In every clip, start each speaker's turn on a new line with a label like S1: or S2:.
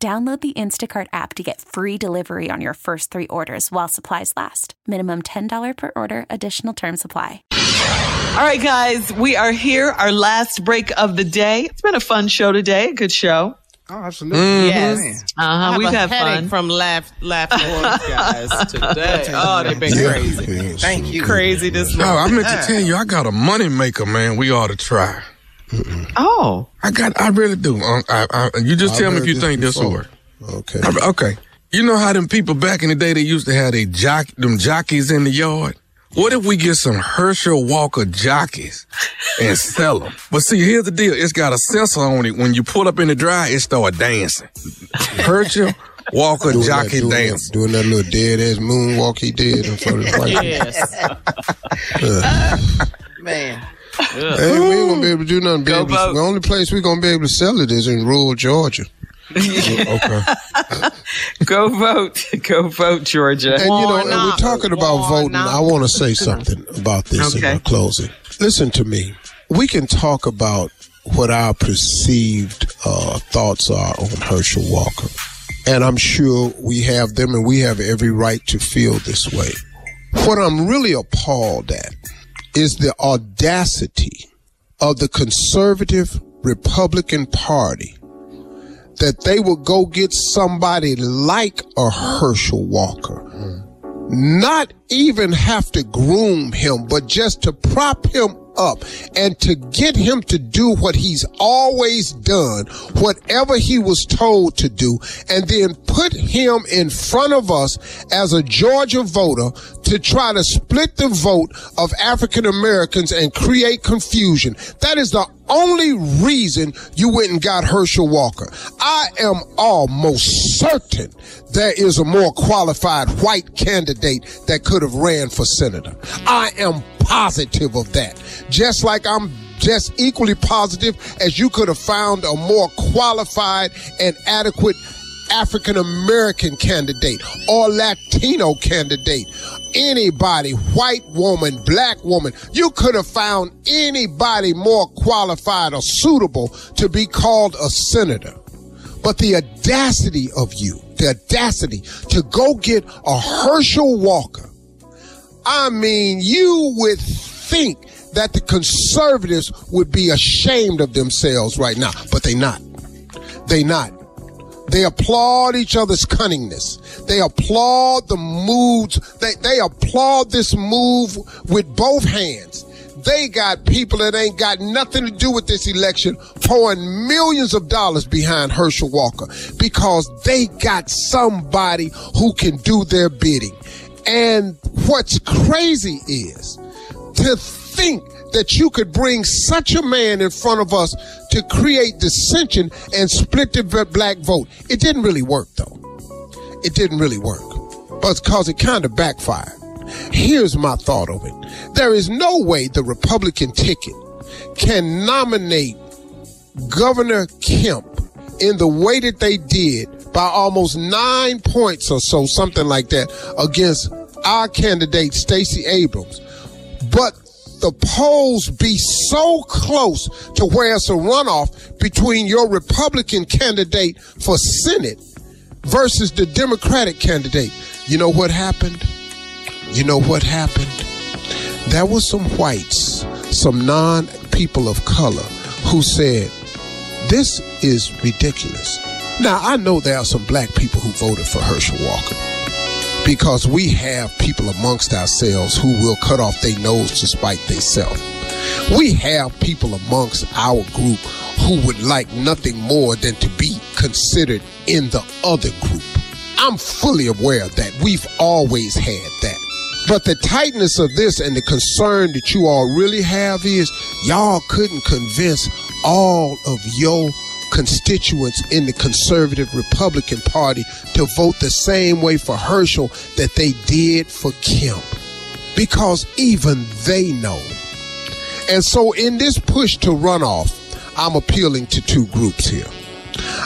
S1: Download the Instacart app to get free delivery on your first three orders while supplies last. Minimum $10 per order, additional term supply.
S2: All right, guys, we are here, our last break of the day. It's been a fun show today, a good show.
S3: Oh, absolutely.
S4: Yes.
S2: Uh-huh,
S4: I
S2: we've
S4: have
S2: had
S4: a
S2: fun.
S4: from laugh laughing at guys today. Oh, they've been
S3: Yeah.
S4: crazy. Thank
S3: sure.
S4: you.
S2: Crazy this
S5: No,
S2: morning.
S5: I meant to tell you, I got a money maker, man. We ought to try.
S2: Oh,
S5: I got, I really do. Um, I, I, you just
S3: I've
S5: tell me if you
S3: this
S5: think this will work.
S3: Okay.
S5: I- Okay. You know how them people back in the day they used to have they jock them jockeys in the yard? What if we get some Herschel Walker jockeys and sell them? But see, here's the deal. It's got a sensor on it. When you pull up in the dry, it start dancing. Herschel Walker
S3: Doing that-
S5: jockey
S3: doing that-
S5: dance.
S3: Doing that little dead ass moonwalk he did in front of the white
S4: Yes. Man.
S3: Hey, we ain't gonna be able to do nothing. Be
S2: Go
S3: to- the only place we're gonna be able to sell it is in rural Georgia.
S5: Okay.
S2: go vote. Go vote, Georgia.
S3: And you know, and we're talking about
S4: Warn
S3: voting.
S4: up.
S3: I want to say something about this
S2: Okay.
S3: in my closing. Listen to me. We can talk about what our perceived uh, thoughts are on Herschel Walker, and I'm sure we have them, and we have every right to feel this way. What I'm really appalled at is the audacity of the conservative Republican Party that they would go get somebody like a Herschel Walker, not even have to groom him, but just to prop him up and to get him to do what he's always done, whatever he was told to do, and then put him in front of us as a Georgia voter to try to split the vote of African Americans and create confusion. That is the only reason you went and got Herschel Walker. I am almost certain there is a more qualified white candidate that could have ran for senator. I am positive of that. Just like I'm just equally positive as you could have found a more qualified and adequate African American candidate or Latino candidate. Anybody, white woman, black woman, you could have found anybody more qualified or suitable to be called a senator. But the audacity of you, the audacity to go get a Herschel Walker. I mean, you would think that the conservatives would be ashamed of themselves right now, but they not. They not. They applaud each other's cunningness. They applaud the moves. They, they applaud this move with both hands. They got people that ain't got nothing to do with this election pouring millions of dollars behind Herschel Walker because they got somebody who can do their bidding. And what's crazy is to think that you could bring such a man in front of us to create dissension and split the black vote. It didn't really work though. It didn't really work. But because it kind of backfired. Here's my thought of it. There is no way the Republican ticket can nominate Governor Kemp in the way that they did by almost nine points or so, something like that, against our candidate, Stacey Abrams. But the polls be so close to where it's a runoff between your Republican candidate for Senate versus the Democratic candidate. You know what happened? You know what happened? There was some whites, some non people of color who said, this is ridiculous. Now, I know there are some black people who voted for Herschel Walker because we have people amongst ourselves who will cut off their nose to spite themselves. We have people amongst our group who would like nothing more than to be considered in the other group. I'm fully aware of that. We've always had that. But the tightness of this and the concern that you all really have is y'all couldn't convince all of your constituents in the conservative Republican Party to vote the same way for Herschel that they did for Kemp. Because even they know. And so in this push to runoff, I'm appealing to two groups here.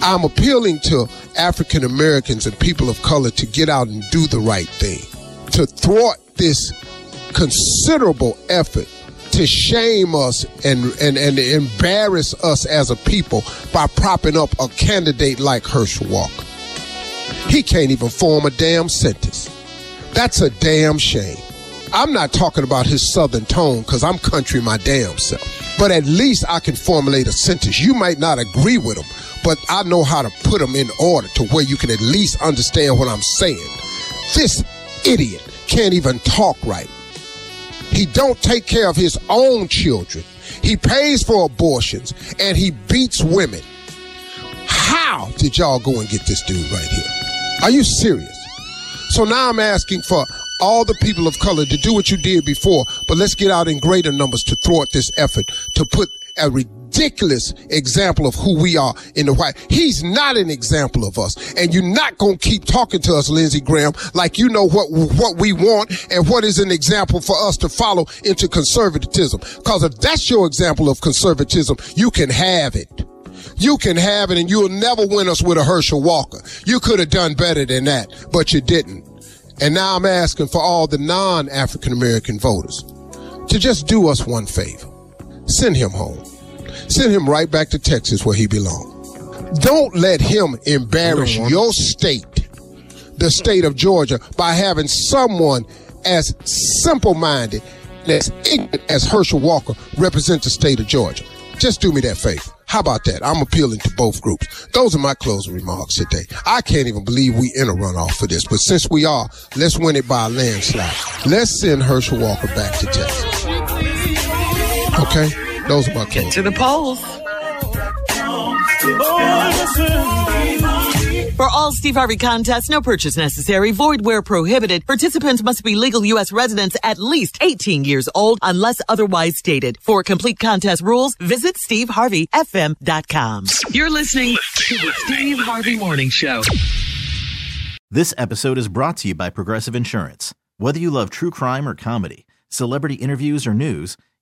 S3: I'm appealing to African Americans and people of color to get out and do the right thing, to thwart this considerable effort to shame us and, and, and embarrass us as a people by propping up a candidate like Herschel Walker. He can't even form a damn sentence. That's a damn shame. I'm not talking about his southern tone because I'm country my damn self. But at least I can formulate a sentence. You might not agree with him, but I know how to put them in order to where you can at least understand what I'm saying. This idiot can't even talk right. He don't take care of his own children. He pays for abortions and he beats women. How did y'all go and get this dude right here? Are you serious? So now I'm asking for all the people of color to do what you did before, but let's get out in greater numbers to thwart this effort to put a ridiculous example of who we are in the white. He's not an example of us. And you're not going to keep talking to us, Lindsey Graham, like you know what, what we want and what is an example for us to follow into conservatism. Cause if that's your example of conservatism, you can have it. You can have it and you'll never win us with a Herschel Walker. You could have done better than that, but you didn't. And now I'm asking for all the non-African American voters to just do us one favor. Send him home. Send him right back to Texas where he belongs. Don't let him embarrass your state, the state of Georgia, by having someone as simple-minded and as ignorant as Herschel Walker represent the state of Georgia. Just do me that favor. How about that? I'm appealing to both groups. Those are my closing remarks today. I can't even believe we in a runoff for this, but since we are, let's win it by a landslide. Let's send Herschel Walker back to Texas. Okay? Those are my closing.
S2: To the polls. For all Steve Harvey contests, no purchase necessary, void where prohibited. Participants must be legal U.S. residents at least 18 years old unless otherwise stated. For complete contest rules, visit SteveHarveyFM.com. You're listening to the Steve Harvey Morning Show.
S6: This episode is brought to you by Progressive Insurance. Whether you love true crime or comedy, celebrity interviews or news,